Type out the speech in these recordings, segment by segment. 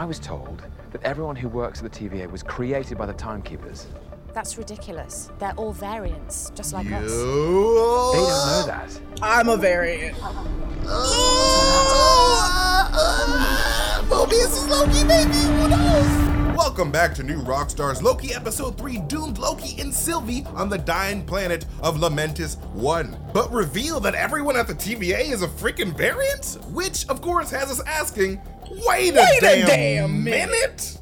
I was told that everyone who works at the TVA was created by the Timekeepers. That's ridiculous. They're all variants, just like us. They don't know that. I'm a variant. Mobius is Loki, baby. Who knows? Welcome back to New Rockstars Loki Episode 3 Doomed Loki and Sylvie on the dying planet of Lamentis 1. But reveal that everyone at the TVA is a freaking variant? Which, of course, has us asking, wait a, Wait a damn, damn minute?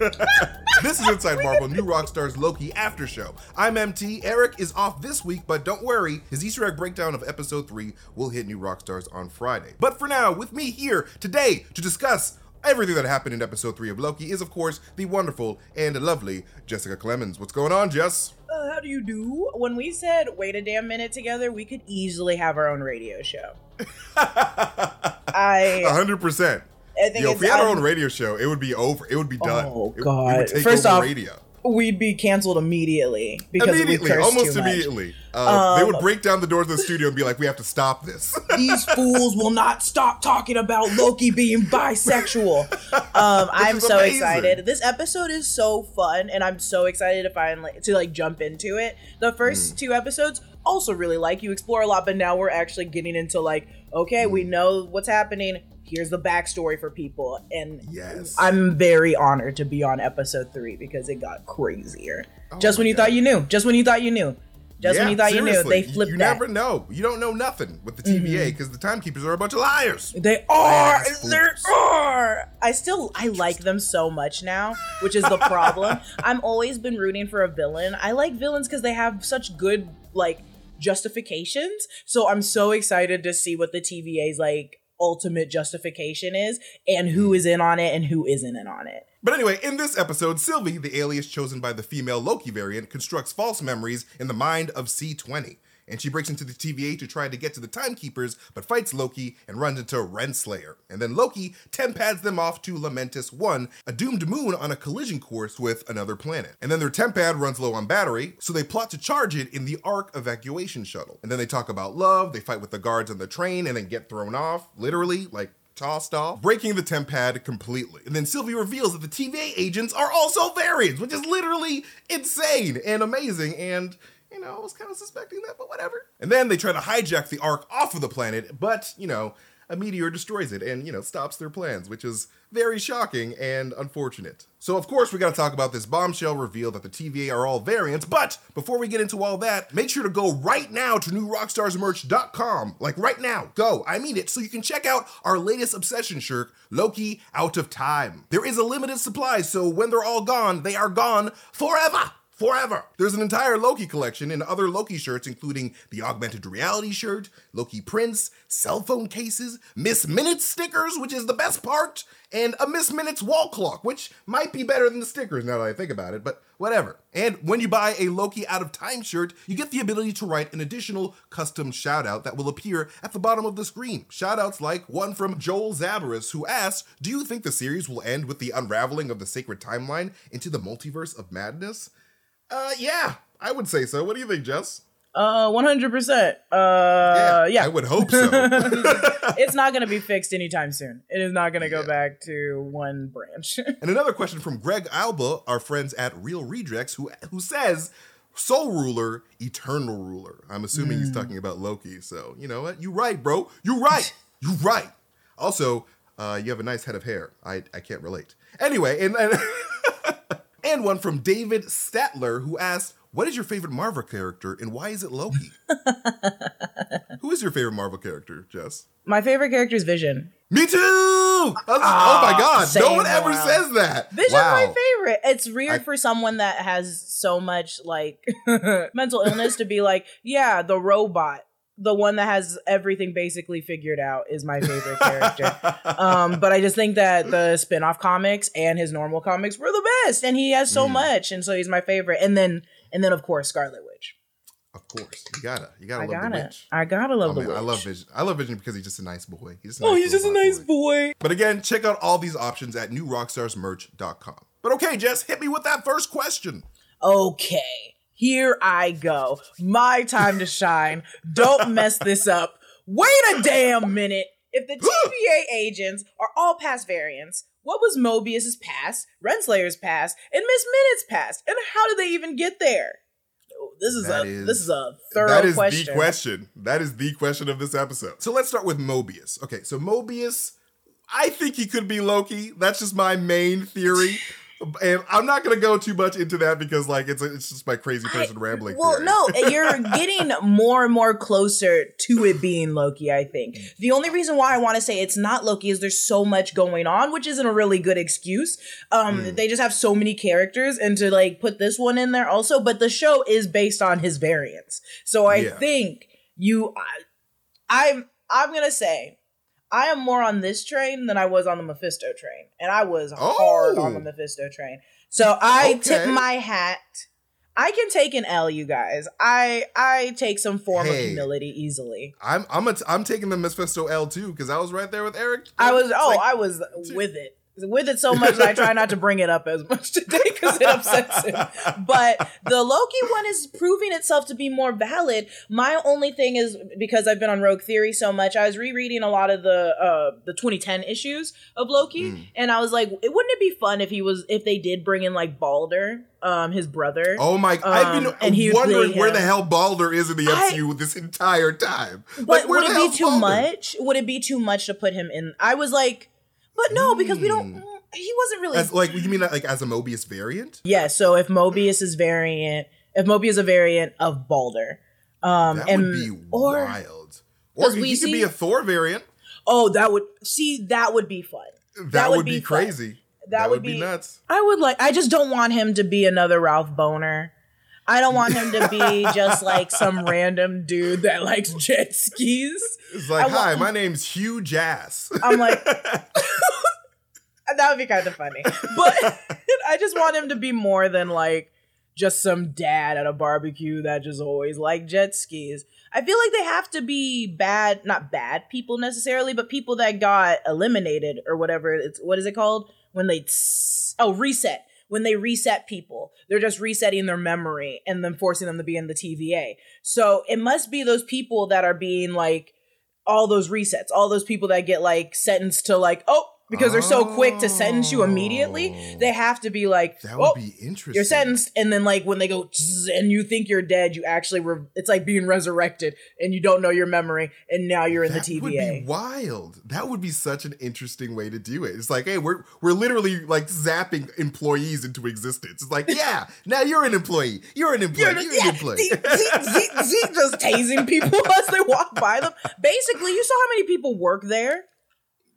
this is Inside Marvel, New Rockstars Loki After Show. I'm MT. Eric is off this week, but don't worry, his Easter egg breakdown of episode 3 will hit New Rockstars on Friday. But for now, with me here today to discuss everything that happened in episode 3 of Loki is, of course, the wonderful and lovely Jessica Clemens. What's going on, Jess? Uh, how do you do? When we said wait a damn minute together, we could easily have our own radio show. I 100%. I think Yo, if we had our own radio show, it would be over. It would be done. Oh, It- we God. would take First over off, radio. We'd be canceled immediately because we Immediately, cursed almost too much. immediately. Uh, they would Um, break down the doors of the studio and be like, "We have to stop this." These fools will not stop talking about Loki being bisexual. Um, I'm so amazing. excited. This episode is so fun, and I'm so excited to finally to like jump into it. The Mm. first two episodes also really like you explore a lot, but now we're actually getting into like, okay, Mm. we know what's happening. Here's the backstory for people, and Yes. I'm very honored to be on episode three because it got crazier. just Oh my when you God. thought you knew, just when you thought you knew, just when you thought you knew, they You- flipped You. Mm-hmm. never know. You don't know nothing with the TVA because the timekeepers are a bunch of liars. They are. Fools. are. I still I like them so much now, which is the problem. I'm always been rooting for a villain. I like villains because they have such good like justifications. So I'm so excited to see what the TVA's like ultimate justification is and who mm. is in on it and who isn't in on it. But anyway, in this episode, Sylvie, the alias chosen by the female Loki variant, constructs false memories in the mind of C20. And she breaks into the TVA to try to get to the Timekeepers, but fights Loki and runs into Renslayer. And then Loki tempads them off to Lamentis 1, a doomed moon on a collision course with another planet. And then their tempad runs low on battery, so they plot to charge it in the Ark evacuation shuttle. And then they talk about love, they fight with the guards on the train, and then get thrown off, literally, like tossed off, breaking the tempad completely. And then Sylvie reveals that the TVA agents are also variants, which is literally insane and amazing. And you know, I was kind of suspecting that, but whatever. And then they try to hijack the Ark off of the planet, but you know, a meteor destroys it and you know stops their plans, which is very shocking and unfortunate. So of course we got to talk about this bombshell reveal that the TVA are all variants. But before we get into all that, make sure to go right now to newrockstarsmerch.com. Like right now, go. I mean it. So you can check out our latest obsession shirt, Loki Out of Time. There is a limited supply, so when they're all gone, they are gone forever forever. There's an entire Loki collection and other Loki shirts, including the augmented reality shirt, Loki prints, cell phone cases, Miss Minutes stickers, which is the best part, and a Miss Minutes wall clock, which might be better than the stickers now that I think about it, but whatever. And when you buy a Loki Out of Time shirt, you get the ability to write an additional custom shout out that will appear at the bottom of the screen. Shout outs like one from Joel Zabaris, who asks, Do you think the series will end with the unraveling of the sacred timeline into the multiverse of madness? Uh, yeah, I would say so. What do you think, Jess? Uh 100%. Uh yeah. I would hope so. it's not going to be fixed anytime soon. It is not going to go back to one branch. and another question from Greg Alba, our friends at Reel Rejects, who who says, "Sole Ruler, Eternal Ruler." I'm assuming he's talking about Loki. So you know what? You right, bro. You're right. You're right. Also, uh, you have a nice head of hair. I I can't relate. Anyway, and and, and one from David Statler, who asked. What is your favorite Marvel character and why is it Loki? Who is your favorite Marvel character, Jess? My favorite character is Vision. Me too. Was- oh my ah, god, no one ever around. says that. Vision's wow. my favorite. It's weird I- for someone that has so much like mental illness to be like, yeah, the robot, the one that has everything basically figured out is my favorite character. um, but I just think that the spin-off comics and his normal comics were the best, and he has so Mm. much, and so he's my favorite. And then, and then of course, Scarlet Witch. Of course, you gotta, you gotta I love the gotta, witch. I gotta love Oh, the man, witch. I love Vision. I love Vision because he's just a nice boy. He's just a Oh, nice he's just a nice boy. boy. But again, check out all these options at newrockstarsmerch.com. But okay, Jess, hit me with that first question. okay, here I go. My time to shine. Don't mess this up. Wait a damn minute. If the TVA agents are all past variants, what was Mobius's past, Renslayer's past, and Miss Minute's past, and how did they even get there? Oh, this is That a is- this is a thorough That is question. the question. That is the question of this episode. So let's start with Mobius. Okay, so Mobius, I think he could be Loki. That's just my main theory. And I'm not gonna go too much into that because like it's it's just my crazy person rambling. Well, theory. no, you're getting more and more closer to it being Loki, I think. The only reason why I want to say it's not Loki is there's so much going on, which isn't a really good excuse. Um, Hmm. They just have so many characters, and to like put this one in there also, but the show is based on his variants. So I Yeah. think you, I, I'm, I'm gonna say. I am more on this train than I was on the Mephisto train, and I was hard on the Oh. Mephisto train. So I tip my hat. I can take an L, you guys. I I take some form of humility easily. I'm I'm a, I'm taking the Mephisto L too because I was right there with Eric. I was oh like- I was with it with it so much that I try not to bring it up as much today because it upsets him. But the Loki one is proving itself to be more valid. My only thing is because I've been on Rogue Theory so much, I was rereading a lot of the uh the 2010 issues of Loki, Mm. and I was like, it wouldn't it be fun if he was if they did bring in like Balder, um, his brother. Oh my! I've Um, been and he wondering where the hell Balder is in the I- MCU this entire time. But Like, would it be too Balder? much? Would it be too much to put him in? I was like, but no, because we don't. Hmm. He wasn't really. As like you mean like as a Mobius variant? yeah. So if Mobius is variant, if Mobius is a variant of Balder, um, That and would be or wild. Or 'Cause he we could be a Thor variant. oh, that would see that would be fun. That, would be, fun. crazy. That would be- nuts. I would like. I just don't want him to be another Ralph Bohner. I don't want him to be just like some random dude that likes jet skis. It's like, hi, my name's Hugh Jass. I'm like, that would be kind of funny. But I just want him to be more than like just some dad at a barbecue that just always like jet skis. I feel like they have to be bad, not bad people necessarily, but people that got eliminated or whatever. It's what is it called when they tss- oh reset when they reset people. They're just resetting their memory and then forcing them to be in the TVA. So it must be those people that are being like all those resets, all those people that get like sentenced to like, oh, because they're so quick to sentence you immediately, Oh. they have to be like, that would oh, be interesting. you're sentenced, and then like when they go and you think you're dead, you actually re- it's like being resurrected, and you don't know your memory, and now you're in that the would TVA. be wild. That would be such an interesting way to do it. It's like, hey, we're we're literally like zapping employees into existence. It's like, yeah, now you're an employee. You're an employee. You're, yeah, an employee. zeke, zeke, zeke, zeke, just tasing people as they walk by them. Basically, you saw how many people work there.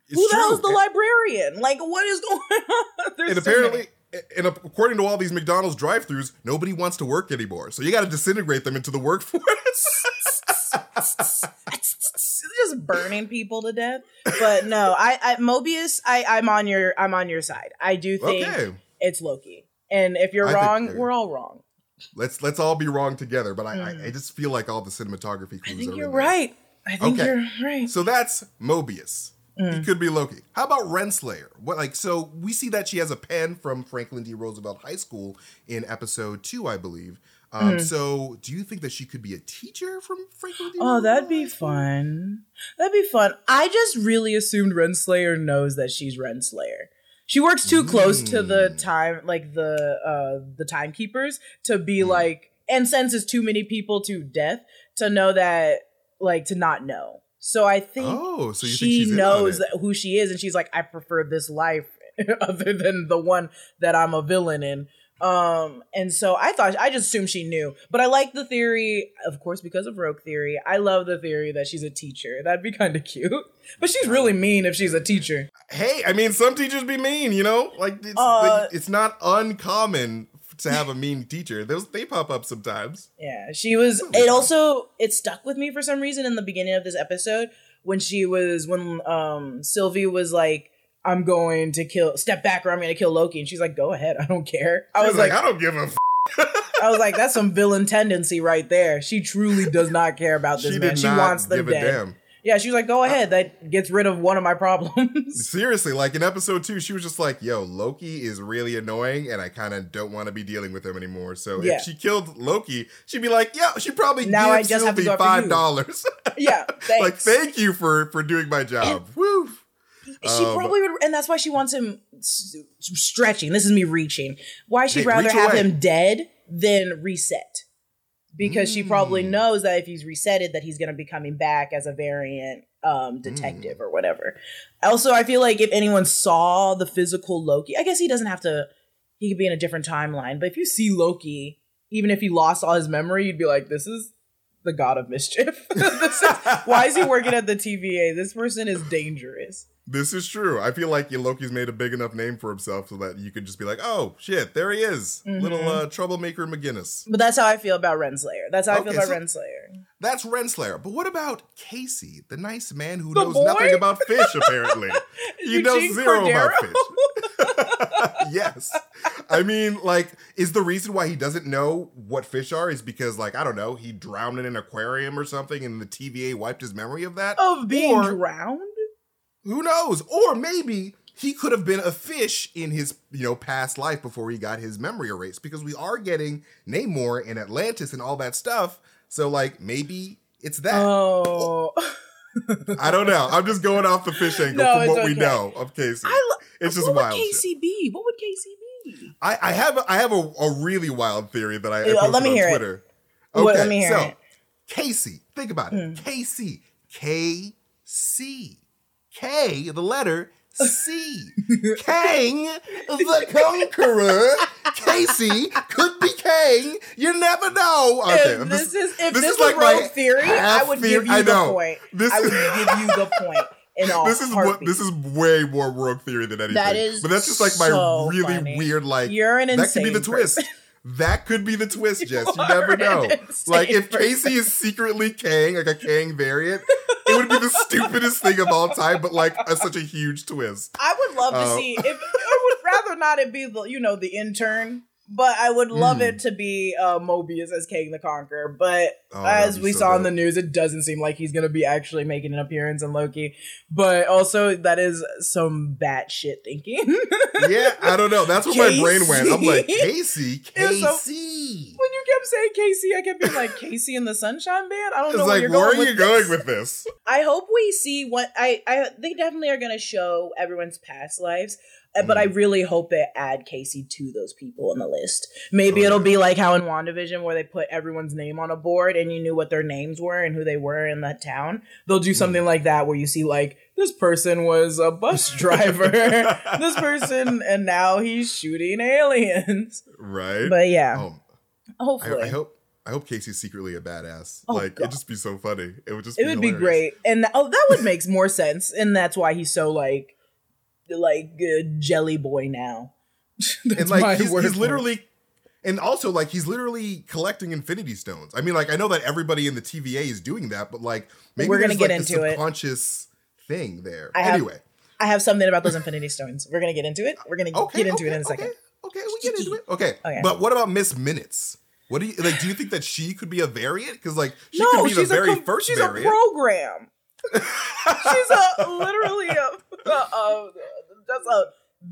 It's Who the true. hell's the librarian? Like, what is going on? There's and so apparently, and according to all these McDonald's drive-throughs, nobody wants to work anymore. So you got to disintegrate them into the workforce. just burning people to death. But no, I, I Mobius, I, I'm on your I'm on your side. I do think okay, it's Loki. And if you're I think- wrong, we're all wrong. let's let's all be wrong together. But I, Mm. I, I just feel like all the cinematography clues I think you're right. I think Okay. you're right. So that's Mobius. Mm. He could be Loki. How about Renslayer? What like so we see that she has a pen from Franklin D. Roosevelt High School in episode two, I believe. Um, Mm. So do you think that she could be a teacher from Franklin D. Oh, that'd be fun. That'd be fun. I just really assumed Renslayer knows that she's Renslayer. She works too close to the Mm. time, like the uh the timekeepers, to be Mm. like, and senses too many people to death to know that, like, to not know. So I think Oh, so you think she knows that who she is, and she's like, I prefer this life other than the one that I'm a villain in. Um, and so I thought I just assumed she knew, but I like the theory, of course, because of Rogue Theory. I love the theory that she's a teacher. That'd be kind of cute. But she's really mean if she's a teacher. Hey, I mean, some teachers be mean, you know. Like it's Uh, it's not uncommon to have a mean teacher. Those they pop up sometimes. Yeah, she was. It also it stuck with me for some reason in the beginning of this episode when she was when um Sylvie was like, "I'm going to kill, step back, or I'm going to kill Loki," and she's like, "Go ahead, I don't care." I was like, I don't give a. F- I was like, that's some villain tendency right there. She truly does not care about this she man. She wants them dead. Yeah, she was like, go ahead. That gets rid of one of my problems. Seriously, like in episode two, she was just like, "Yo, Loki is really annoying, and I kind of don't want to be dealing with him anymore." So Yeah. if she killed Loki, she'd be like, "Yeah, she probably Now I just have to go five dollars. yeah, thanks. like, thank you for for doing my job." Woo! She Um, probably would, and that's why she wants him stretching. This is me reaching. Why she'd Hey, rather have away. him dead than reset, because she probably Mm. knows that if he's resetted, that he's going to be coming back as a variant Mm. um, detective or whatever. Also, I feel like if anyone saw the physical Loki, I guess he doesn't have to. He could be in a different timeline, but if you see Loki, even if he lost all his memory, you'd be like, "This is." The god of mischief. Is- why is he working at the TVA? This person is dangerous. This is true. I feel like Loki's made a big enough name for himself so that you could just be like, oh shit, there he is, Mhm. little uh, troublemaker McGinnis. But that's how I feel about Renslayer. That's how I feel about so- Renslayer. That's Renslayer. But what about Casey, the nice man who The knows boy? nothing about fish? Apparently, he knows Eugene zero about fish. yes, I mean, like, is the reason why he doesn't know what fish are is because, like, I don't know, he drowned in an aquarium or something, and the TVA wiped his memory of that. Of being Or- drowned? Who knows? Or maybe he could have been a fish in his, you know, past life before he got his memory erased because we are getting Namor and Atlantis and all that stuff. So like maybe it's that. Oh. I don't know. I'm just going off the fish angle No, from what we know of Casey. I lo- it's just what wild. would. Casey be? What would Casey be? I, I have a, I have a, a really wild theory that I, I posted let me on hear it. Okay, What- let me hear so it. Casey, think about it. Hmm. Casey, K C, K the letter C, Kang the Conqueror. Casey could be Kang. You never know. Okay, if I'm this is if this this, is was like my theory, I would theory- give you I the know. point. This I is- would give you the point in a this is what this is way more rogue theory than anything. That is but that's just like my so really funny. weird like You're an that could be the insane twist. That could be the twist, Jess. You never know. Like if. Casey is secretly Kang, like a Kang variant, it would be the stupidest thing of all time, but like a, such a huge twist. I would love to Uh, see if I would rather not it be the you know the intern, but I would love Hmm. it to be uh, Mobius as Kang the Conqueror. But Oh, as we so saw in the news, it doesn't seem like he's gonna be actually making an appearance in Loki. But also that is some batshit thinking. Yeah, I don't know. That's where my brain went. I'm like, Casey. Casey, It so- when you kept saying Casey, I kept being like KC and the Sunshine Band. I don't It's know where like, you're where going are you with going this. with this? I hope we see what I I they definitely are going to show everyone's past lives, uh, but I really hope they add Casey to those people in the list. Maybe. Oh, it'll be like how in WandaVision where they put everyone's name on a board and you knew what their names were and who they were in that town. They'll do something Mm. like that where you see like this person was a bus driver, this person and now he's shooting aliens. Right? But yeah, Oh, I, hopefully. I hope I hope Casey's secretly a badass. Oh, like God. it'd just be so funny. It would just it would be great and th- oh that would make more sense and that's why he's so like like uh, jelly boy now that's and like my he's, he's literally and also like he's literally collecting infinity stones. I mean like i know that everybody in the tva is doing that but like maybe We're gonna there's, get like, into it. subconscious thing there. I have- anyway. I have something about those infinity stones. We're gonna get into it. We're gonna okay get into okay, it in a second. okay, okay we get into it. Okay. Okay. but what about miss minutes? What do you like do you think that she could be a variant? Because like she no could be the very a com- first she's variant. a program. She's a literally a, a, a that's a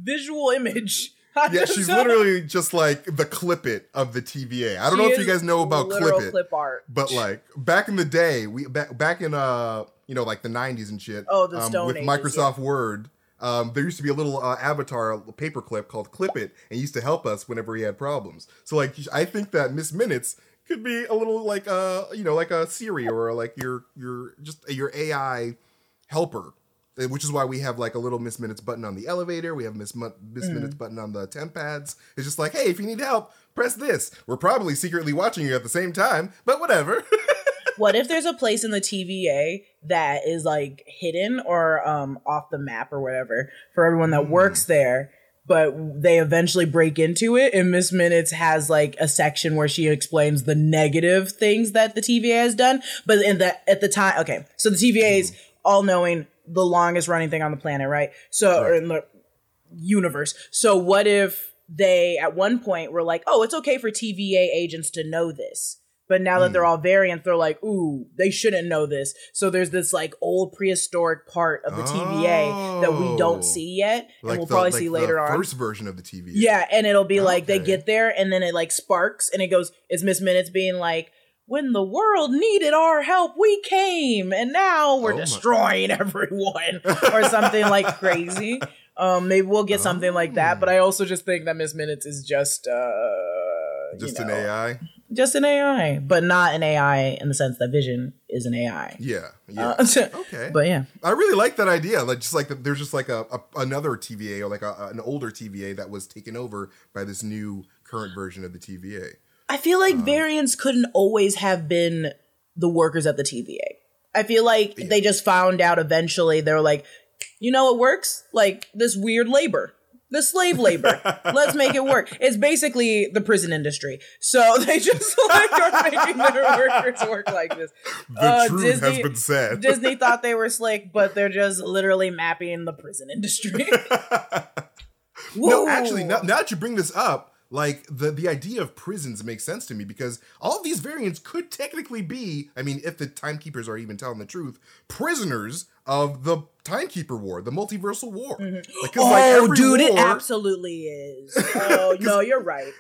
visual image I yeah she's literally just like the clip it of the tva i don't know if you guys know about clip it clip art But like back in the day, we back back in uh you know like the '90s and shit. Oh, the um, Stone with Ages, Microsoft Word. Um, there used to be a little uh, avatar a paperclip called Clippit, and he used to help us whenever we had problems. So like, I think that Miss Minutes could be a little like uh you know like a Siri or like your your just your AI helper. Uh, Which is why we have like a little Miss Minutes button on the elevator. We have Miss Mu- Miss Mm. Minutes button on the tempads. It's just like, hey, if you need help, press this. We're probably secretly watching you at the same time, but whatever. What if there's a place in the TVA that is like hidden or um off the map or whatever for everyone that Hmm. works there, but they eventually break into it and Miss Minutes has like a section where she explains the negative things that the TVA has done, but in the at the time okay, so the TVA is all knowing the longest running thing on the planet, right? So or in the universe. So what if they at one point were like, "Oh, it's okay for TVA agents to know this." But now that Hmm. they're all variants, they're like, "Ooh, they shouldn't know this." So there's this like old prehistoric part of the TVA that we Oh. don't see yet, and we'll the, probably like see later on. First version of the TV. Yeah, and it'll be like they get there and then it like sparks and it goes, it's Miss Minutes being like, when the world needed our help, we came, and now we're Oh destroying everyone, or something like crazy. Um, maybe we'll get something like that. But I also just think that Miss Minutes is just uh, Just you an AI. just an AI, but not an AI in the sense that Vision is an AI. Yeah, yeah. Uh, okay. But yeah, I really like that idea. Like just like the, there's just like a, a another TVA or like a, an older TVA that was taken over by this new current version of the TVA. I feel like variants couldn't always have been the workers at the TVA. I feel like they just found out eventually. They're like, you know what works? Like this weird labor, the slave labor. Let's make it work. It's basically the prison industry. So they just like are making their workers work like this. The Uh, truth Disney- has been said. Disney thought they were slick, but they're just literally mapping the prison industry. No, actually, now, now that you bring this up, like the the idea of prisons makes sense to me because all of these variants could technically be, I mean, if the timekeepers are even telling the truth, prisoners of the timekeeper war, the multiversal war. Like, 'cause, like, Oh, every dude, it absolutely is. Oh no, you're right.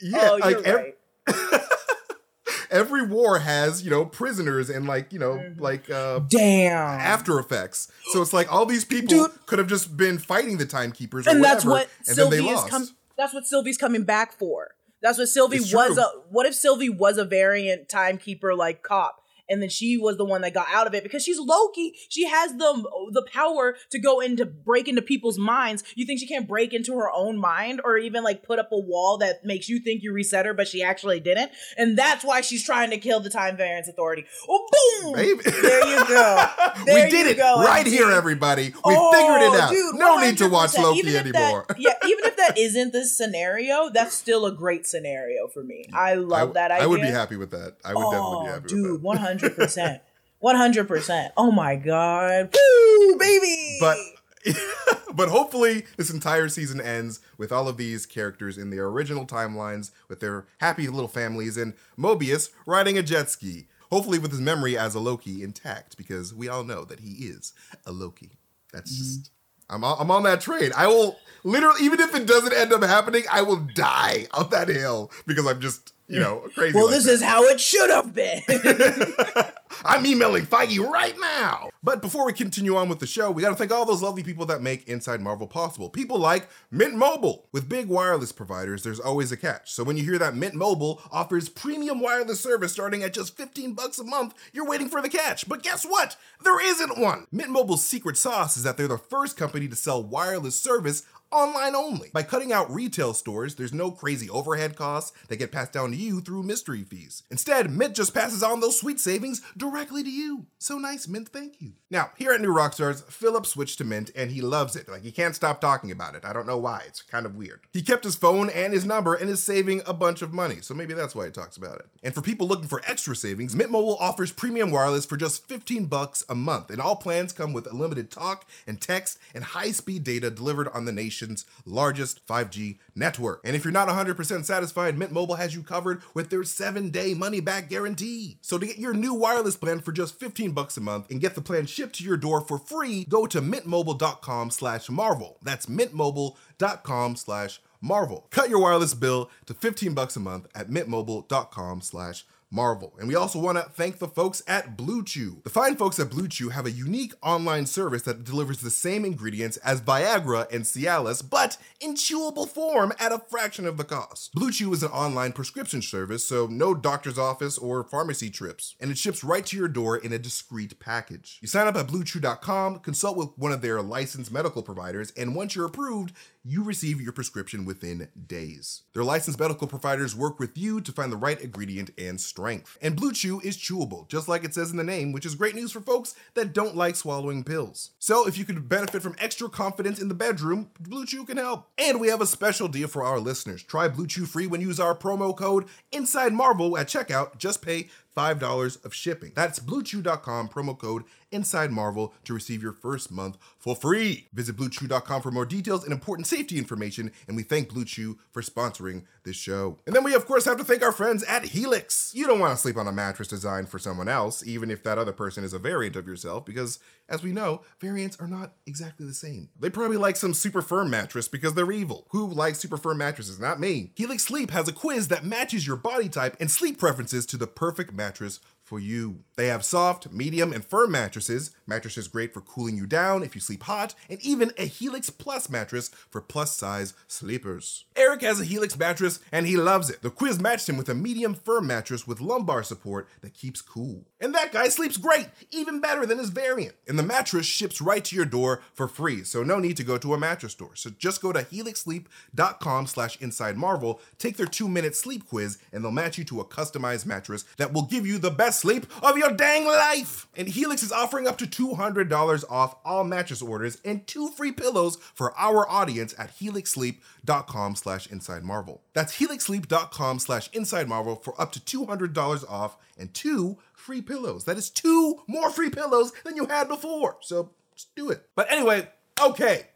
yeah, oh, like you're ev- right. every war has you know prisoners and like you know Mm-hmm. like uh Damn. after effects. So it's like all these people Dude. could have just been fighting the timekeepers, or and that's what and then they lost. com- That's what Sylvie's coming back for. That's what Sylvie It's was. true. A, what if Sylvie was a variant timekeeper like cop? And then she was the one that got out of it because she's Loki. She has the the power to go into break into people's minds. You think she can't break into her own mind or even like put up a wall that makes you think you reset her, but she actually didn't? And that's why she's trying to kill the Time Variance Authority. Oh, boom! Baby. There you go. There we did it go, right MG. here, everybody. We Oh, figured it out. dude, no need to watch Loki anymore. That, yeah, even if that isn't the scenario, that's still a great scenario for me. I love I, that idea. I would be happy with that. I would definitely be Oh, happy dude, with one hundred percent, one hundred percent. Oh my god, woo, baby. But but hopefully this entire season ends with all of these characters in their original timelines with their happy little families and Mobius riding a jet ski. Hopefully with his memory as a Loki intact because we all know that he is a Loki. That's Mm-hmm. just I'm on, I'm on that train. I will literally even if it doesn't end up happening, I will die on that hill because I'm just you know crazy. well, like this that. is how it should have been. I'm emailing Feige right now. But before we continue on with the show, we got to thank all those lovely people that make Inside Marvel possible. People like Mint Mobile. With big wireless providers, there's always a catch. So when you hear that Mint Mobile offers premium wireless service starting at just 15 bucks a month, you're waiting for the catch. But guess what? There isn't one. Mint Mobile's secret sauce is that they're the first company to sell wireless service online only. By cutting out retail stores, there's no crazy overhead costs that get passed down to you through mystery fees. Instead, Mint just passes on those sweet savings directly to you. So nice, Mint, thank you. Now, here at New Rockstars, Philip switched to Mint and he loves it. Like, he can't stop talking about it. I don't know why. It's kind of weird. He kept his phone and his number and is saving a bunch of money. So maybe that's why he talks about it. And for people looking for extra savings, Mint Mobile offers premium wireless for just 15 bucks a month. And all plans come with unlimited talk and text and high-speed data delivered on the nation's largest 5G network. And if you're not 100% satisfied, Mint Mobile has you covered with their 7-day money-back guarantee. So to get your new wireless plan for just 15 bucks a month and get the plan shipped to your door for free, go to mintmobile.com slash marvel. That's mintmobile.com slash marvel. Cut your wireless bill to 15 bucks a month at mintmobile.com slash Marvel. And we also want to thank the folks at Blue Chew. The fine folks at Blue Chew have a unique online service that delivers the same ingredients as Viagra and Cialis, but in chewable form at a fraction of the cost. Blue Chew is an online prescription service, so no doctor's office or pharmacy trips, and it ships right to your door in a discreet package. You sign up at bluechew.com, consult with one of their licensed medical providers, and once you're approved, you receive your prescription within days. Their licensed medical providers work with you to find the right ingredient and strength. And Blue Chew is chewable, just like it says in the name, which is great news for folks that don't like swallowing pills. So if you could benefit from extra confidence in the bedroom, Blue Chew can help. And we have a special deal for our listeners. Try Blue Chew free when you use our promo code Inside Marvel at checkout. Just pay $5 of shipping. That's bluechew.com, promo code Inside Marvel to receive your first month for free. Visit bluechew.com for more details and important safety information, and we thank Blue Chew for sponsoring this show. And then we, of course, have to thank our friends at Helix. You don't want to sleep on a mattress designed for someone else, even if that other person is a variant of yourself, because as we know, variants are not exactly the same. They probably like some super firm mattress because they're evil. Who likes super firm mattresses? Not me. Helix Sleep has a quiz that matches your body type and sleep preferences to the perfect mattress for you. They have soft, medium, and firm mattresses. Mattresses great for cooling you down if you sleep hot, and even a Helix Plus mattress for plus size sleepers. Eric has a Helix mattress and he loves it. The quiz matched him with a medium firm mattress with lumbar support that keeps cool. And that guy sleeps great, even better than his variant. And the mattress ships right to your door for free, so no need to go to a mattress store. So just go to helixsleep.com slash inside marvel, take their two-minute sleep quiz, and they'll match you to a customized mattress that will give you the best sleep of your dang life. And Helix is offering up to $200 off all mattress orders and two free pillows for our audience at helixsleep.com slash inside marvel. That's helixsleep.com slash inside marvel for up to $200 off and two free pillows. That is two more free pillows than you had before. So just do it. But anyway, okay,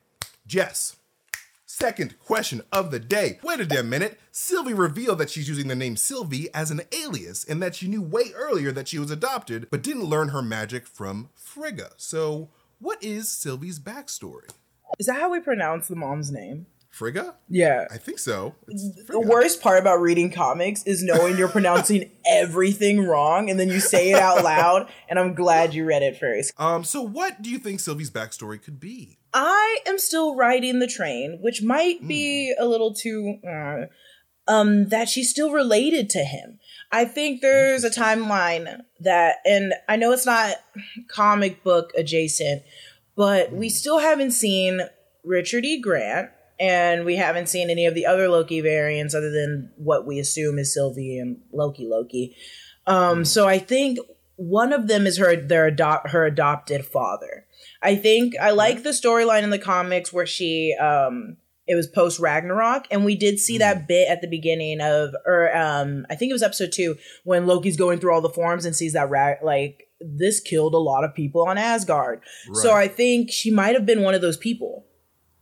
Jess. Second question of the day. Wait a damn minute. Sylvie revealed that she's using the name Sylvie as an alias and that she knew way earlier that she was adopted, but didn't learn her magic from Frigga. So, what is Sylvie's backstory? Is that how we pronounce the mom's name? Frigga? Yeah. I think so. The worst part about reading comics is knowing you're pronouncing everything wrong and then you say it out loud, and I'm glad you read it first. Um, so what do you think Sylvie's backstory could be? I am still riding the train, which might be a little too uh, um that she's still related to him. I think there's a timeline that and I know it's not comic book adjacent, but we still haven't seen Richard E. Grant and we haven't seen any of the other Loki variants other than what we assume is Sylvie and Loki Loki. Um so I think one of them is her their adopt her adopted father. I think I like the storyline in the comics where she um it was post Ragnarok and we did see that bit at the beginning of or um I think it was episode 2 when Loki's going through all the forms and sees that like this killed a lot of people on Asgard. So I think she might have been one of those people.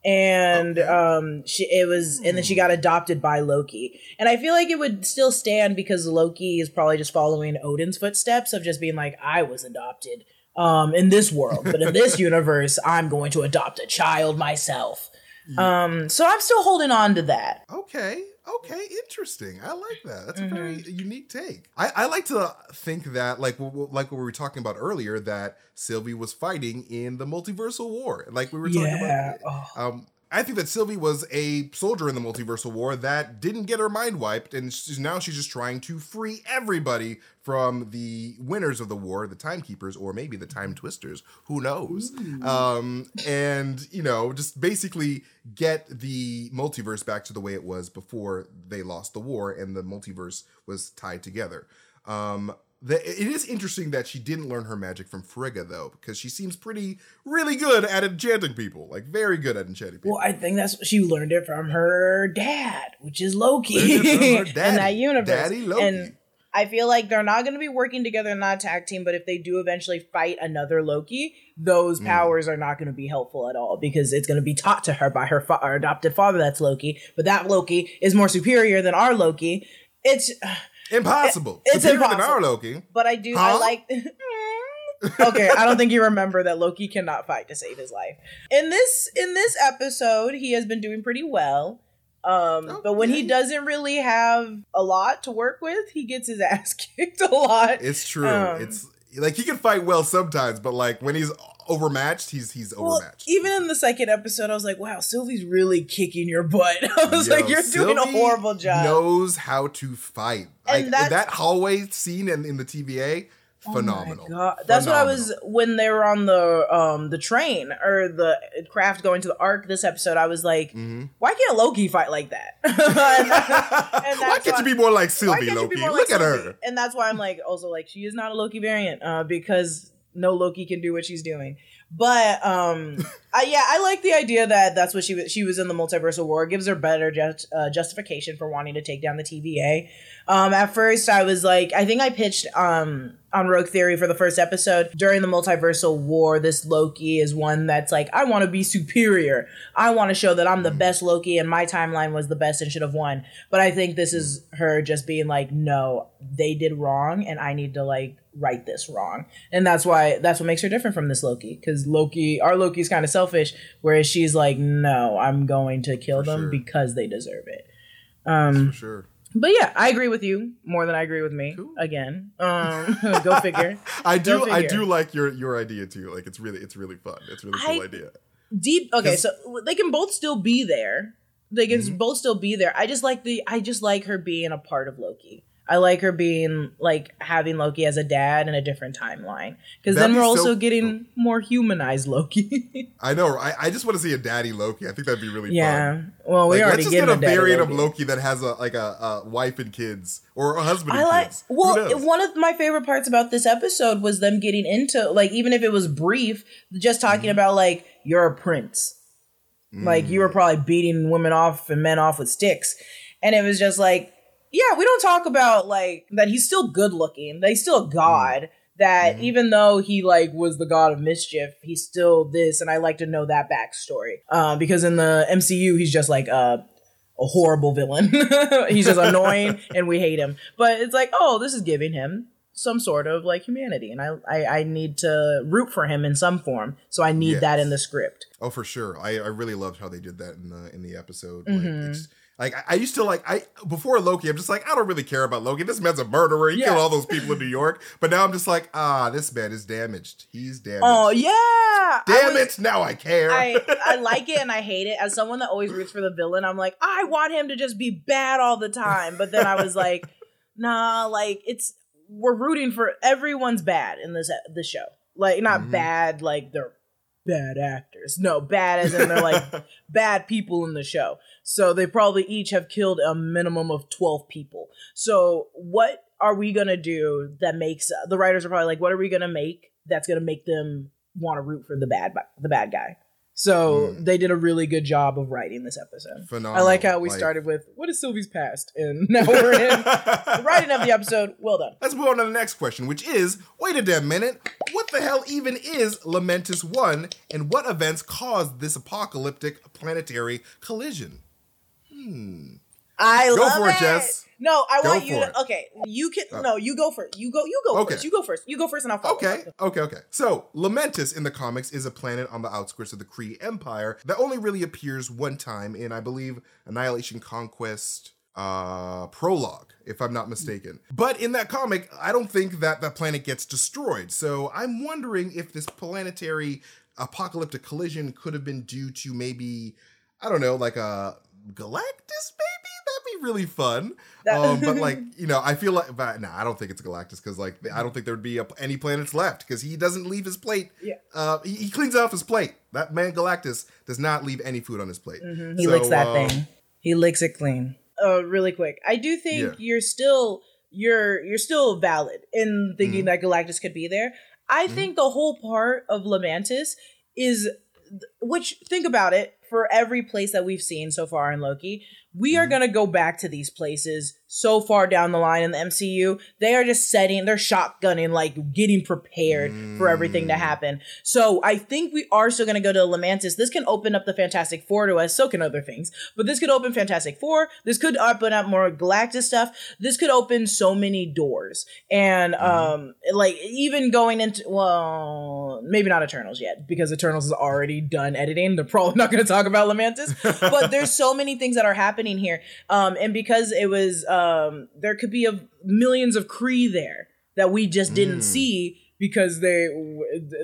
And Okay. um she it was and then she got adopted by Loki. And I feel like it would still stand because Loki is probably just following Odin's footsteps of just being like I was adopted um in this world, but in this universe I'm going to adopt a child myself. Um so I'm still holding on to that. Okay. Okay. Interesting. I like that. That's Mm-hmm. a very unique take. I, I like to think that, like, like what we were talking about earlier, that Sylvie was fighting in the multiversal war. Like we were talking Yeah. about. Oh. Um, I think that Sylvie was a soldier in the multiversal war that didn't get her mind wiped, and she's, now she's just trying to free everybody from the winners of the war, the timekeepers, or maybe the time twisters. Who knows? Um, and you know, just basically get the multiverse back to the way it was before they lost the war, and the multiverse was tied together. Um, the, it is interesting that she didn't learn her magic from Frigga though, because she seems pretty, really good at enchanting people, like very good at enchanting people. Well, I think that's she learned it from her dad, which is Loki Learned it from her in that universe. Daddy Loki. And I feel like they're not going to be working together in that tag team, but if they do eventually fight another Loki, those Hmm. powers are not going to be helpful at all because it's going to be taught to her by her, fa- her adopted father. That's Loki, but that Loki is more superior than our Loki. It's, Impossible. It's Superior than impossible. our Loki. but I do. I like. okay, I don't think you remember that Loki cannot fight to save his life. In this in this episode, he has been doing pretty well. Um, but when he doesn't really have a lot to work with, he gets his ass kicked a lot. It's true. Um, it's like he can fight well sometimes, but like when he's overmatched, he's he's Well, overmatched. even in the second episode, I was like, "Wow, Sylvie's really kicking your butt." I was Yo, like, "You're doing a horrible job." Knows how to fight. And Like that hallway scene in, in the TVA, phenomenal. Oh my God. That's what I was when they were on the um the train or the craft going to the arc this episode. I was like, Mhm. why can't Loki fight like that? And and Why can't you be more like Sylvie, Loki? more Look like at her. And that's why I'm like, also like, she is not a Loki variant uh, because no Loki can do what she's doing. But um, I, yeah, I like the idea that that's what she was. She was in the multiversal war. It gives her better just, uh, justification for wanting to take down the TVA. Um, at first, I was like, I think I pitched um on Rogue Theory for the first episode during the multiversal war. This Loki is one that's like, I want to be superior. I want to show that I'm the best Loki, and my timeline was the best and should have won. But I think this is her just being like, no, they did wrong, and I need to like right this wrong, and that's why that's what makes her different from this Loki. Because Loki, our Loki's kind of selfish, whereas she's like, no, I'm going to kill For them sure. because they deserve it. Um, For sure. But yeah, I agree with you more than I agree with me. Again, um, go figure. I do Go I do like your your idea too. Like it's really it's really fun. It's a really cool I- idea. Deep. Okay, so they can both still be there. They can Mhm. both still be there. I just like the. I just like her being a part of Loki. I like her being like having Loki as a dad in a different timeline because then we're so- also getting more humanized Loki. I know. I, I just want to see a daddy Loki. I think that'd be really fun. yeah. Well, we Like, already let's just get a a variant Loki. of Loki that has a like a, a wife and kids or a husband I and like. kids. Well, one of my favorite parts about this episode was them getting into like even if it was brief, just talking Mm-hmm. about like you're a prince, like you were Mm. probably beating women off and men off with sticks, and it was just like, yeah, we don't talk about like that he's still good looking, that he's still a god. That Mhm. even though he like was the god of mischief, he's still this, and I like to know that backstory. Uh, because in the MCU, he's just like uh, a horrible villain. He's just annoying and we hate him. But it's like, oh, this is giving him some sort of like humanity, and I I, I need to root for him in some form. So I need that in the script. Oh, for sure. I, I really loved how they did that in the in the episode. Mhm. Like, it's, like I, I used to like I before Loki. I'm just like I don't really care about Loki. This man's a murderer. He Yeah. killed all those people in New York. But now I'm just like ah, this man is damaged. He's damaged. Oh yeah, Damn was- it! Now I care. I, I like it and I hate it. As someone that always roots for the villain, I'm like, I want him to just be bad all the time. But then I was like, nah, like it's we're rooting for everyone's bad in this this show. Like not Mhm. bad, like they're bad actors. No, bad as in they're like bad people in the show. So they probably each have killed a minimum of 12 people. So what are we going to do that makes the writers are probably like what are we going to make that's going to make them want to root for the bad the bad guy. So Mm. they did a really good job of writing this episode. Phenomenal. I like how we Like- started with what is Sylvie's past and now we're in the writing of the episode. Well done. Let's move on to the next question, which is wait a damn minute. What the hell even is Lamentis 1 and what events caused this apocalyptic planetary collision? Hmm. I Go love for it, it. Jess. No, I Go want you to. Okay, you can. Uh, no, you go first. You go. You go Okay. first. You go first. You go first, and I'll follow. Okay, okay, okay. So, Lamentis in the comics is a planet on the outskirts of the Kree Empire that only really appears one time in, I believe, Annihilation Conquest uh prologue if i'm not mistaken but in that comic i don't think that that planet gets destroyed so i'm wondering if this planetary apocalyptic collision could have been due to maybe i don't know like a galactus maybe that'd be really fun That- um, but like you know, I feel like, but nah, I don't think it's Galactus because like I don't think there would be a, any planets left because he doesn't leave his plate. Yeah. uh, he, he cleans off his plate. That man Galactus does not leave any food on his plate. Mhm, He So, licks that um, thing. He licks it clean. Uh, really quick. I do think Yeah. you're still you're you're still valid in thinking Mhm. that Galactus could be there. I Mhm. think the whole part of Lamentis is, which think about it. For every place that we've seen so far in Loki, we are Mhm. gonna go back to these places so far down the line in the MCU. They are just setting, they're shotgunning, like getting prepared for everything to Mm. happen. So I think we are still gonna go to Lamentis. This can open up the Fantastic Four to us. So can other things, but this could open Fantastic Four. This could open up more Galactus stuff. This could open so many doors, and Mhm. um, like even going into well, maybe not Eternals yet because Eternals is already done editing. They're probably not gonna talk about Lamentis but there's so many things that are happening here um and because it was um there could be a millions of Kree there that we just didn't Mm. see because they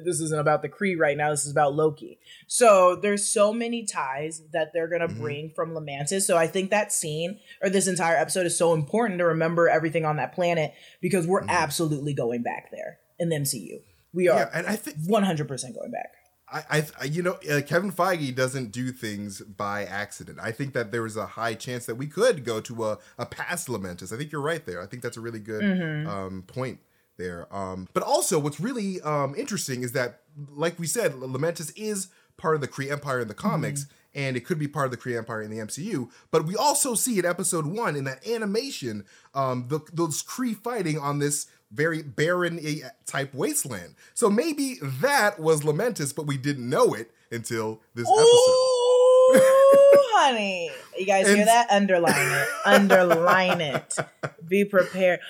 this isn't about the Kree right now this is about Loki so there's so many ties that they're gonna Mhm. bring from Lamentis so I think that scene or this entire episode is so important to remember everything on that planet because we're Mhm. absolutely going back there in the MCU we are yeah, and I think 100% going back I, I, you know, uh, Kevin Feige doesn't do things by accident. I think that there is a high chance that we could go to a, a past Lamentis. I think you're right there. I think that's a really good Mhm. um, point there. Um, but also, what's really um, interesting is that, like we said, Lamentis is part of the Kree Empire in the comics, and it could be part of the Kree Empire in the MCU. But we also see in Episode One in that animation, um, the, those Kree fighting on this very barren eh, type wasteland. So maybe that was Lamentis, but we didn't know it until this episode. Ooh, honey. You guys hear that? Underline it. Underline it. Be prepared.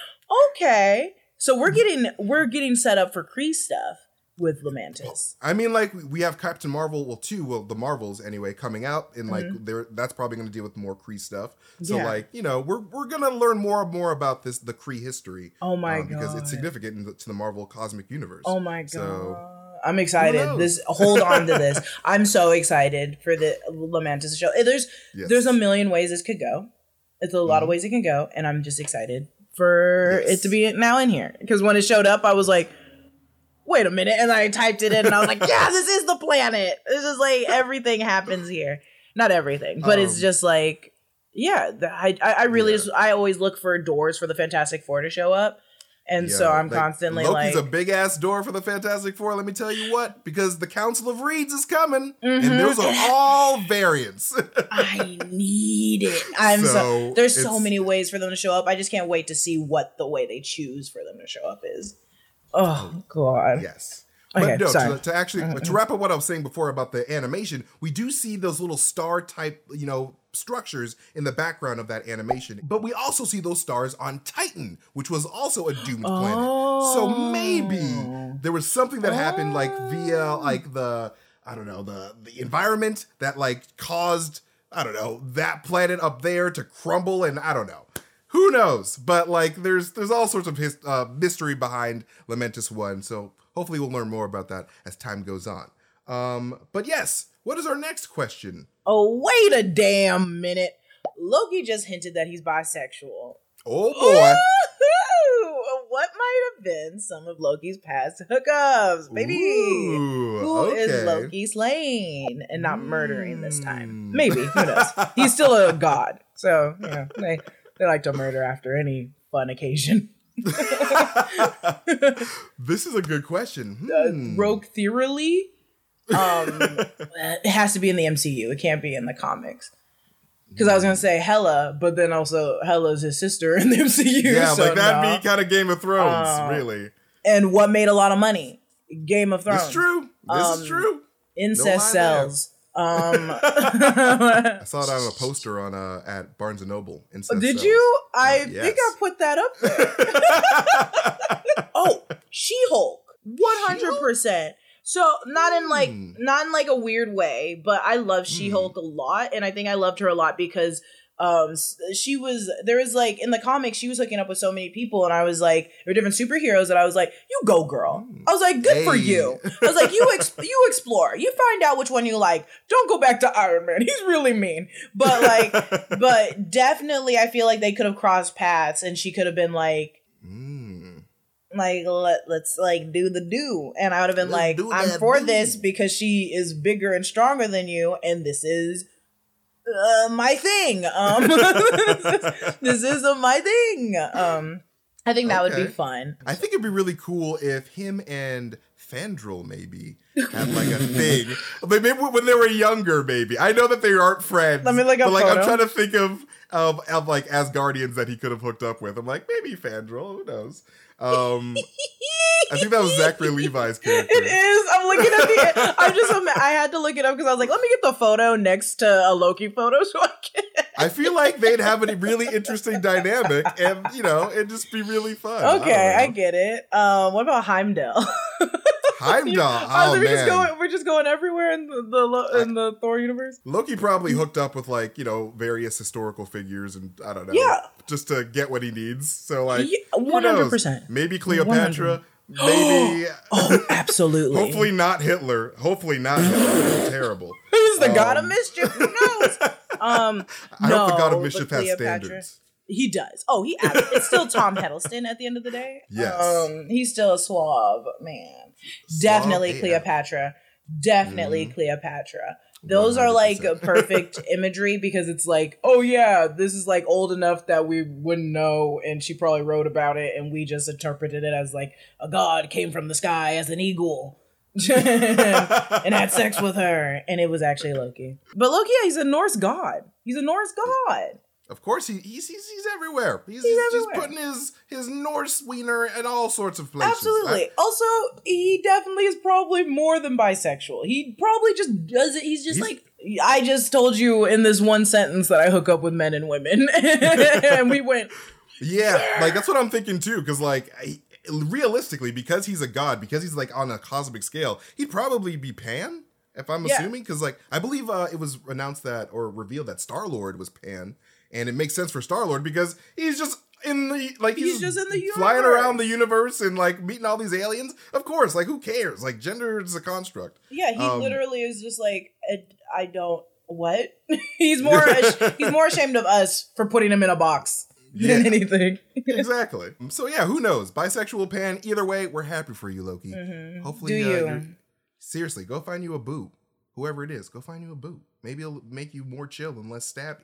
Okay. So we're getting we're getting set up for Kree stuff. With Lamentis. I mean, like we have Captain Marvel, well, two, well, the Marvels anyway, coming out, and like Mm-hmm. they're that's probably going to deal with more Kree stuff. So Yeah. like you know, we're we're gonna learn more and more about this the Kree history. Oh my because God. Because it's significant in the, to the Marvel cosmic universe. Oh my god. So I'm excited. This hold on to this. I'm so excited for the Lamentis show. There's Yes. Mm-hmm. there's a million ways this could go. It's a lot of ways it can go, and I'm just excited for Yes. it to be now in here. Because when it showed up, I was like, wait a minute, and I typed it in, and I was like, yeah, this is the planet. This is like everything happens here. Not everything, but it's Um, just like, yeah, the, I I I really Yeah. just, I always look for doors for the Fantastic Four to show up. And so I'm like, constantly Loki's like, a big ass door for the Fantastic Four. Let me tell you what, because the Council of Reeds is coming, Mhm. and those are all variants. I need it. I'm so, So, there's so many ways for them to show up. I just can't wait to see what the way they choose for them to show up is. Oh God. yes. Okay, But no, sorry. to, to actually to wrap up what I was saying before about the animation, we do see those little star type, you know, structures in the background of that animation. But we also see those stars on Titan, which was also a doomed planet. So maybe Oh. there was something that happened like via oh. like the I don't know, the the environment that like caused I don't know, that planet up there to crumble and I don't know. Who knows? But like there's there's all sorts of his, uh, mystery behind Lamentis 1. So hopefully we'll learn more about that as time goes on. Um but yes, what is our next question? Oh wait a damn minute. Loki just hinted that he's bisexual. Oh boy. Ooh, what might have been some of Loki's past hookups, baby? Ooh, Who is okay. Loki slaying and not murdering this time? Mm. Maybe. Who knows? He's still a god. So, you know, they, like to murder after any fun occasion. this is a good question. Uh, Hmm. Rogue Theory, um, it has to be in the MCU. It can't be in the comics. Because I was going to say Hela, but then also Hela's his sister in the MCU. Yeah, so like that'd nah. be kind of Game of Thrones, Uh, really. And what made a lot of money? Game of Thrones. It's true. This Um, is true. Incest No cells. Um, I saw it on a poster on uh at Barnes and Noble. Incest Did Cells. you? I Uh, think. I put that up there. oh, She Hulk, one hundred percent. So not in like Hmm. not in like a weird way, but I love She Hulk a lot, and I think I loved her a lot because um she was there was like in the comics she was hooking up with so many people, and I was like there were different superheroes that I was like you go girl. I was like good for you. I was like you ex- you explore, you find out which one you like. Don't go back to Iron Man. He's really mean, but like but definitely I feel like they could have crossed paths and she could have been like Mm. like let, let's like do the do and I would have been Let's like I'm for do." this because she is bigger and stronger than you and this is uh, my thing um this is uh, my thing um I think that would be fun I think it'd be really cool if him and Fandral maybe had like a thing. But maybe when they were younger, maybe. I know that they aren't friends. Let me look up But like I'm trying to think of of, of like Asgardians that he could have hooked up with. I'm like, maybe Fandral, who knows? Um I think that was Zachary Levi's character. It is. I'm looking at the. I'm just. I had to look it up because I was like, let me get the photo next to a Loki photo so I can. I feel like they'd have a really interesting dynamic, and you know, it'd just be really fun. Okay, I, don't get it. Um, what about Heimdall? Heimdall. Oh, we're just going. We're just going everywhere in the, the in the Thor universe. Loki probably hooked up with like you know various historical figures, and I don't know, Yeah. just to get what he needs. So like, who knows? 100%. Maybe Cleopatra. Maybe. Oh, absolutely. Hopefully not Hitler. Hopefully not Hitler. Terrible. he's the god of Um, mischief. Who knows? Um, I no, hope the God of Mischief has Cleopatra- standards. He does. Oh, he. It's still Tom Hiddleston at the end of the day. Yes. Um, he's still a suave man. Definitely. Cleopatra. Definitely Cleopatra. Those are like 100%. perfect imagery because it's like, oh yeah, this is like old enough that we wouldn't know, and she probably wrote about it, and we just interpreted it as like a god came from the sky as an eagle. and had sex with her, and it was actually Loki. But Loki, yeah, he's a Norse god. He's a Norse god. Of course, he, he's, he's he's everywhere. He's, He's he's, everywhere. just putting his his Norse wiener in all sorts of places. Absolutely. I- also, he definitely is probably more than bisexual. He probably just does it. He's just like I just told you in this one sentence that I hook up with men and women, and we went. Yeah, like that's what I'm thinking too. Because like, I- realistically, because he's a god, because he's like on a cosmic scale, he'd probably be Pan. If I'm Yeah. assuming, because like I believe uh, it was announced that or revealed that Star Lord was Pan, and it makes sense for Star Lord because he's just in the like he's, He's just in the universe. flying around the universe and like meeting all these aliens. Of course, like who cares? Like gender is a construct. Yeah, he Um, literally is just like, I, don't. What? he's more. ash- he's more ashamed of us for putting him in a box than Yeah. anything. exactly. So yeah, who knows? Bisexual Pan. Either way, we're happy for you, Loki. Mhm. Hopefully, Do uh, you? seriously, go find you a boo. Whoever it is, go find you a boo. Maybe it'll make you more chill and less stabby.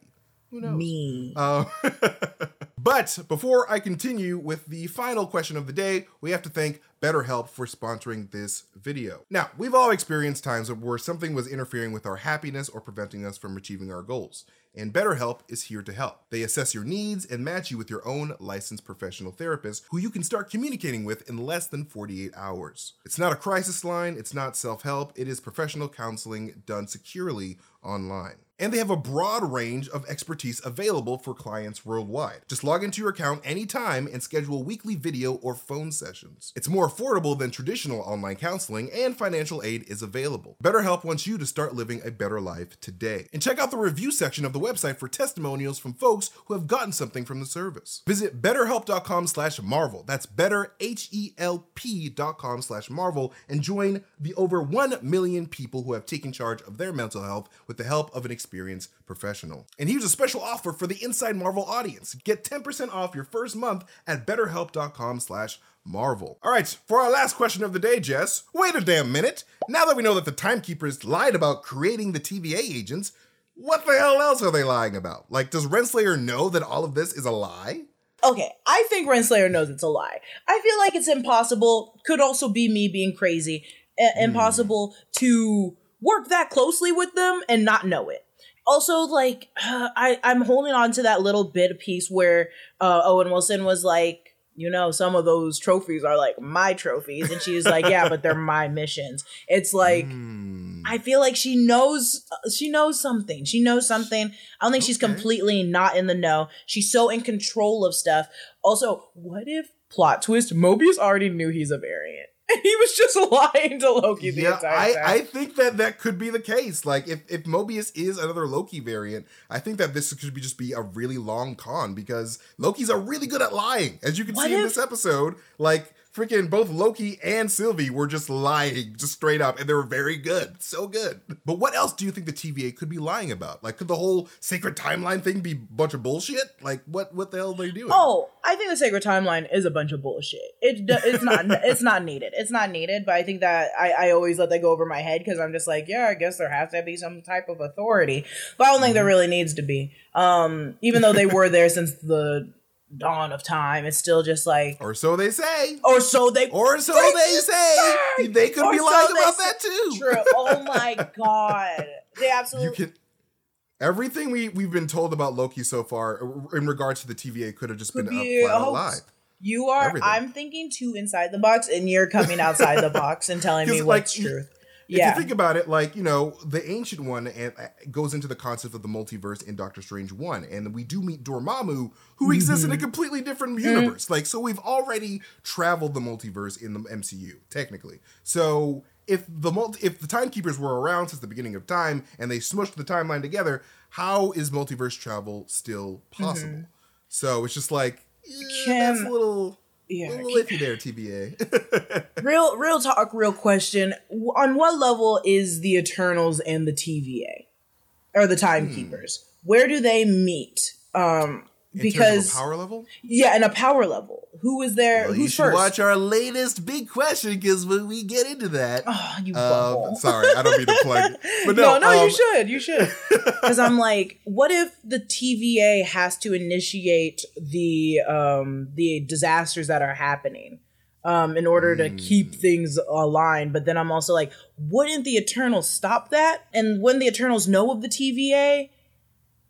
Who knows? Me. Uh, but before I continue with the final question of the day, we have to thank BetterHelp for sponsoring this video. Now, we've all experienced times where something was interfering with our happiness or preventing us from achieving our goals. And BetterHelp is here to help. They assess your needs and match you with your own licensed professional therapist who you can start communicating with in less than 48 hours. It's not a crisis line, it's not self help, it is professional counseling done securely online. And they have a broad range of expertise available for clients worldwide. Just log into your account anytime and schedule weekly video or phone sessions. It's more affordable than traditional online counseling, and financial aid is available. BetterHelp wants you to start living a better life today. And check out the review section of the website for testimonials from folks who have gotten something from the service. Visit betterhelp.com slash marvel. That's better, H-E-L-P dot com slash marvel and join the over 1 million people who have taken charge of their mental health with the help of an experienced professional. And here's a special offer for the Inside Marvel audience. Get 10% off your first month at betterhelp.com slash Marvel. All right, for our last question of the day, Jess, wait a damn minute. Now that we know that the Timekeepers lied about creating the TVA agents, what the hell else are they lying about? Like, does Renslayer know that all of this is a lie? Okay, I think Renslayer knows it's a lie. I feel like it's impossible. Could also be me being crazy. i- hmm. Impossible to work that closely with them and not know it. Also, like I, I'm holding on to that little bit piece where uh, Owen Wilson was like, you know, some of those trophies are like my trophies, and she's like, yeah, but they're my missions. It's like. Hmm. I feel like she knows she knows something. She knows something. I don't think she's completely not in the know. She's so in control of stuff. Also, what if plot twist Mobius already knew he's a variant? And he was just lying to Loki the yeah, entire I, time. I think that that could be the case. Like, if, if Mobius is another Loki variant, I think that this could be just be a really long con because Loki's are really good at lying. As you can What see in this episode, like, freaking both Loki and Sylvie were just lying, just straight up, and they were very good. So good. But what else do you think the TVA could be lying about? Like, could the whole sacred timeline thing be a bunch of bullshit? Like, what, what the hell are they doing? Oh, I think the sacred timeline is a bunch of bullshit. It it's not it's not needed. It's not needed. But I think that I, I always let that go over my head because I'm just like, yeah, I guess there has to be some type of authority. But I don't think there really needs to be. Um, even though they were there since the dawn of time, it's still just like, Or so they say. or so they Or so They say. say. They could Or be so lying about say. that too. True. Oh my god. They absolutely. you can everything we we've been told about Loki so far uh, in regards to the TVA could have just Could been be a flat a out hoax. lie. You are. Everything. I'm thinking too inside the box, and you're coming outside the box and telling me like, what's you- truth. If Yeah. you think about it, like you know, the ancient one uh, goes into the concept of the multiverse in Doctor Strange one, and we do meet Dormammu, who exists in Mm-hmm. a completely different universe. Like, so we've already traveled the multiverse in the MCU, technically. So if the multi- if the timekeepers were around since the beginning of time and they smushed the timeline together, how is multiverse travel still possible? So it's just like eh, that's Can- a little. Yeah. a little iffy there, TVA. real, real talk, real question. On what level is the Eternals and the TVA or the Timekeepers? Where do they meet? Um, because of power level. yeah, and a power level, who was there? Well, you who's should first? watch our latest big question because when we get into that. Oh, you um, sorry, I don't mean to plug it. But no, no, no, um, you should. You should. Because I'm like, what if the TVA has to initiate the um the disasters that are happening um in order to Hmm. keep things aligned? But then I'm also like, wouldn't the Eternals stop that? And when the Eternals know of the TVA,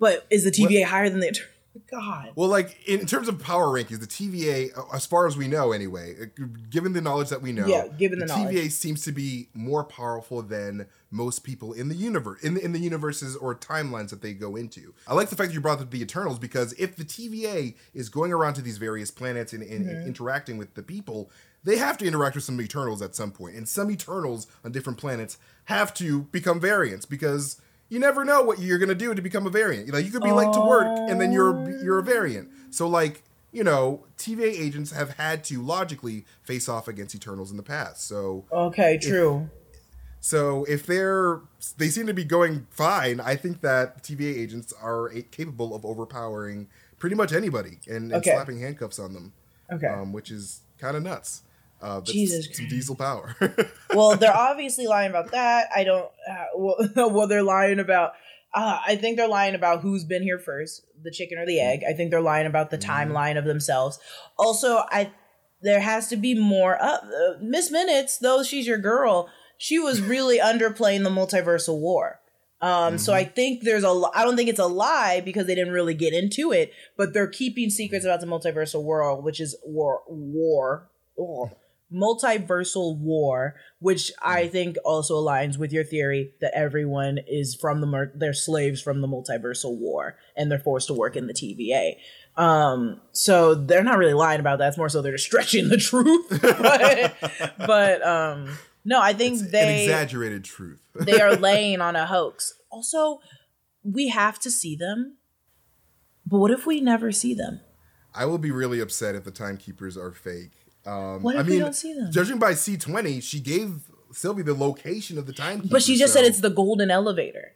but is the TVA higher than the Eternals? God. Well, like in terms of power rankings, the TVA, uh, as far as we know, anyway, uh, given the knowledge that we know, Yeah, given the knowledge. TVA seems to be more powerful than most people in the universe, in the, in the universes or timelines that they go into. I like the fact that you brought up the Eternals because if the TVA is going around to these various planets and, and Mm-hmm. interacting with the people, they have to interact with some Eternals at some point, and some Eternals on different planets have to become variants because. You never know what you're gonna do to become a variant. Like you could be late to work and then you're you're a variant. So like you know, TVA agents have had to logically face off against Eternals in the past. So Okay, true. so if they're they seem to be going fine, I think that TVA agents are a- capable of overpowering pretty much anybody and, and Okay. slapping handcuffs on them. Okay. Um, which is kind of nuts. Uh, Jesus some Christ. diesel power. well, they're obviously lying about that. I don't. Uh, well, well, they're lying about. Uh, I think they're lying about who's been here first, the chicken or the egg. I think they're lying about the timeline of themselves. Also, I there has to be more. Uh, uh, Miss Minutes, though she's your girl, she was really underplaying the multiversal war. Um, So I think there's a. I don't think it's a lie because they didn't really get into it, but they're keeping secrets about the multiversal world, which is war. War. Oh, multiversal war, which I think also aligns with your theory that everyone is from the mer- they're slaves from the multiversal war and they're forced to work in the TVA. Um, so they're not really lying about that. It's more so they're just stretching the truth. but, but um, no, I think An they exaggerated truth. they are laying on a hoax. Also, we have to see them. But what if we never see them? I will be really upset if the timekeepers are fake. Um, What I if mean, we don't see them? Judging by C20, she gave Sylvie the location of the time. But she just said it's the golden elevator.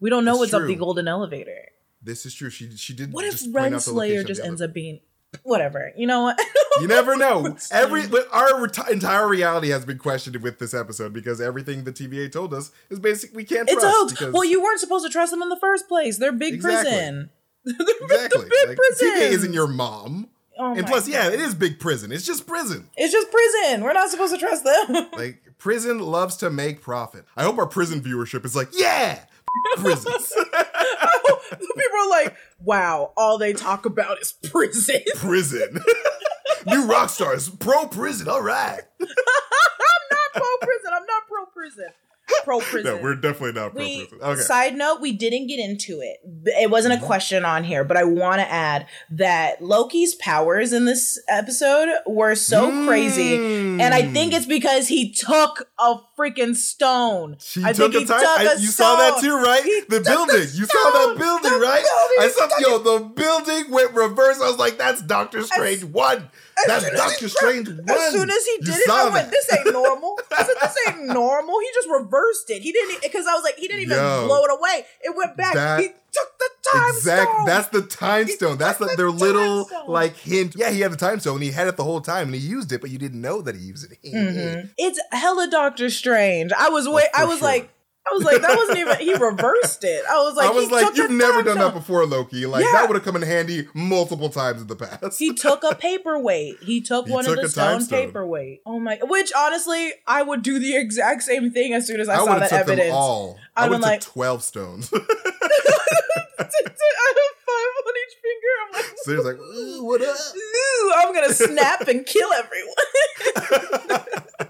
We don't know It's what's up the golden elevator. This is true. She she did. What if just point out the location Renslayer just ends up being whatever? You know what? You never know. Every but our reti- entire reality has been questioned with this episode because everything the TVA told us is basic. We can't. it's a hoax. Well, you weren't supposed to trust them in the first place. They're big Exactly. prison. exactly. the big Like, prisons. TVA isn't your mom. Oh and plus, yeah, it is big prison. It's just prison. It's just prison. We're not supposed to trust them. Like prison loves to make profit. I hope our prison viewership is like, yeah, prisons, People are like, "Wow, all they talk about is prison." prison. New Rockstars, pro prison. All right. I'm not pro prison. I'm not pro prison. Pro prison. No, we're definitely not pro prison. Okay. Side note, we didn't get into it. It wasn't Mm-hmm. a question on here, but I want to add that Loki's powers in this episode were so crazy. And I think it's because he took a freaking stone. Mm. She I took think a time. I- you saw that too, right? He the building. the you saw that building, The right? building. I saw yo. The building went reverse. I was like, "That's Doctor Strange one. That's Doctor Strange one." As soon as he You did it, I went, "This ain't normal." I said, "This ain't normal." He just reversed it. He didn't because I was like, he didn't even Yo. blow it away. It went back. That- he took the time Exact. stone. That's the time He stone. That's the, the their little stone. like hint. Yeah, he had the time stone. and He had it the whole time, and he used it, but you didn't know that he used it. Mm-hmm. It's hella Doctor Strange. I was wait. I was sure. like, I was like, that wasn't even. He reversed it. I was like, I was like, "You've never done that before, Loki. Like Yeah. that would have come in handy multiple times in the past." He took a paperweight. He took He one took of the stone stone. paperweight. Oh my! Which honestly, I would do the exact same thing as soon as I, I saw that took evidence. them all. I I would like- twelve stones. I have five on each finger. I'm like, so he was like, "Ooh, "What up?" "Ooh, I'm gonna snap and kill everyone."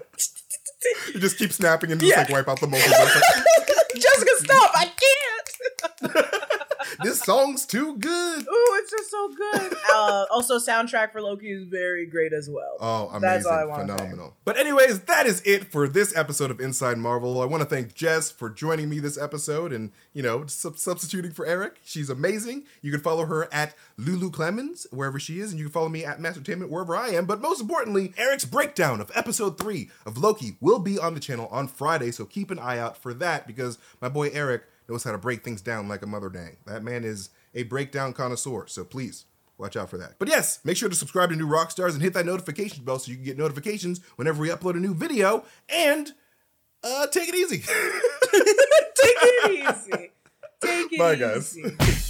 You just keep snapping and just Yeah. like wipe out the multiverse. Jessica, stop! I can't. this song's too good. Ooh, it's just so good. Uh, also, soundtrack for Loki is very great as well. Oh, amazing. That's all I wanna say. Phenomenal. But anyways, that is it for this episode of Inside Marvel. I want to thank Jess for joining me this episode and, you know, sub- substituting for Eric. She's amazing. You can follow her at Lulu Clemens, wherever she is, and you can follow me at Mastertainment, wherever I am. But most importantly, Eric's breakdown of episode three of Loki will be on the channel on Friday, so keep an eye out for that because my boy Eric knows how to break things down like a mother dang. That man is a breakdown connoisseur, so please Watch out for that. But yes, make sure to subscribe to New Rockstars and hit that notification bell so you can get notifications whenever we upload a new video. And uh, take it easy. Take it easy. Take it Bye, guys.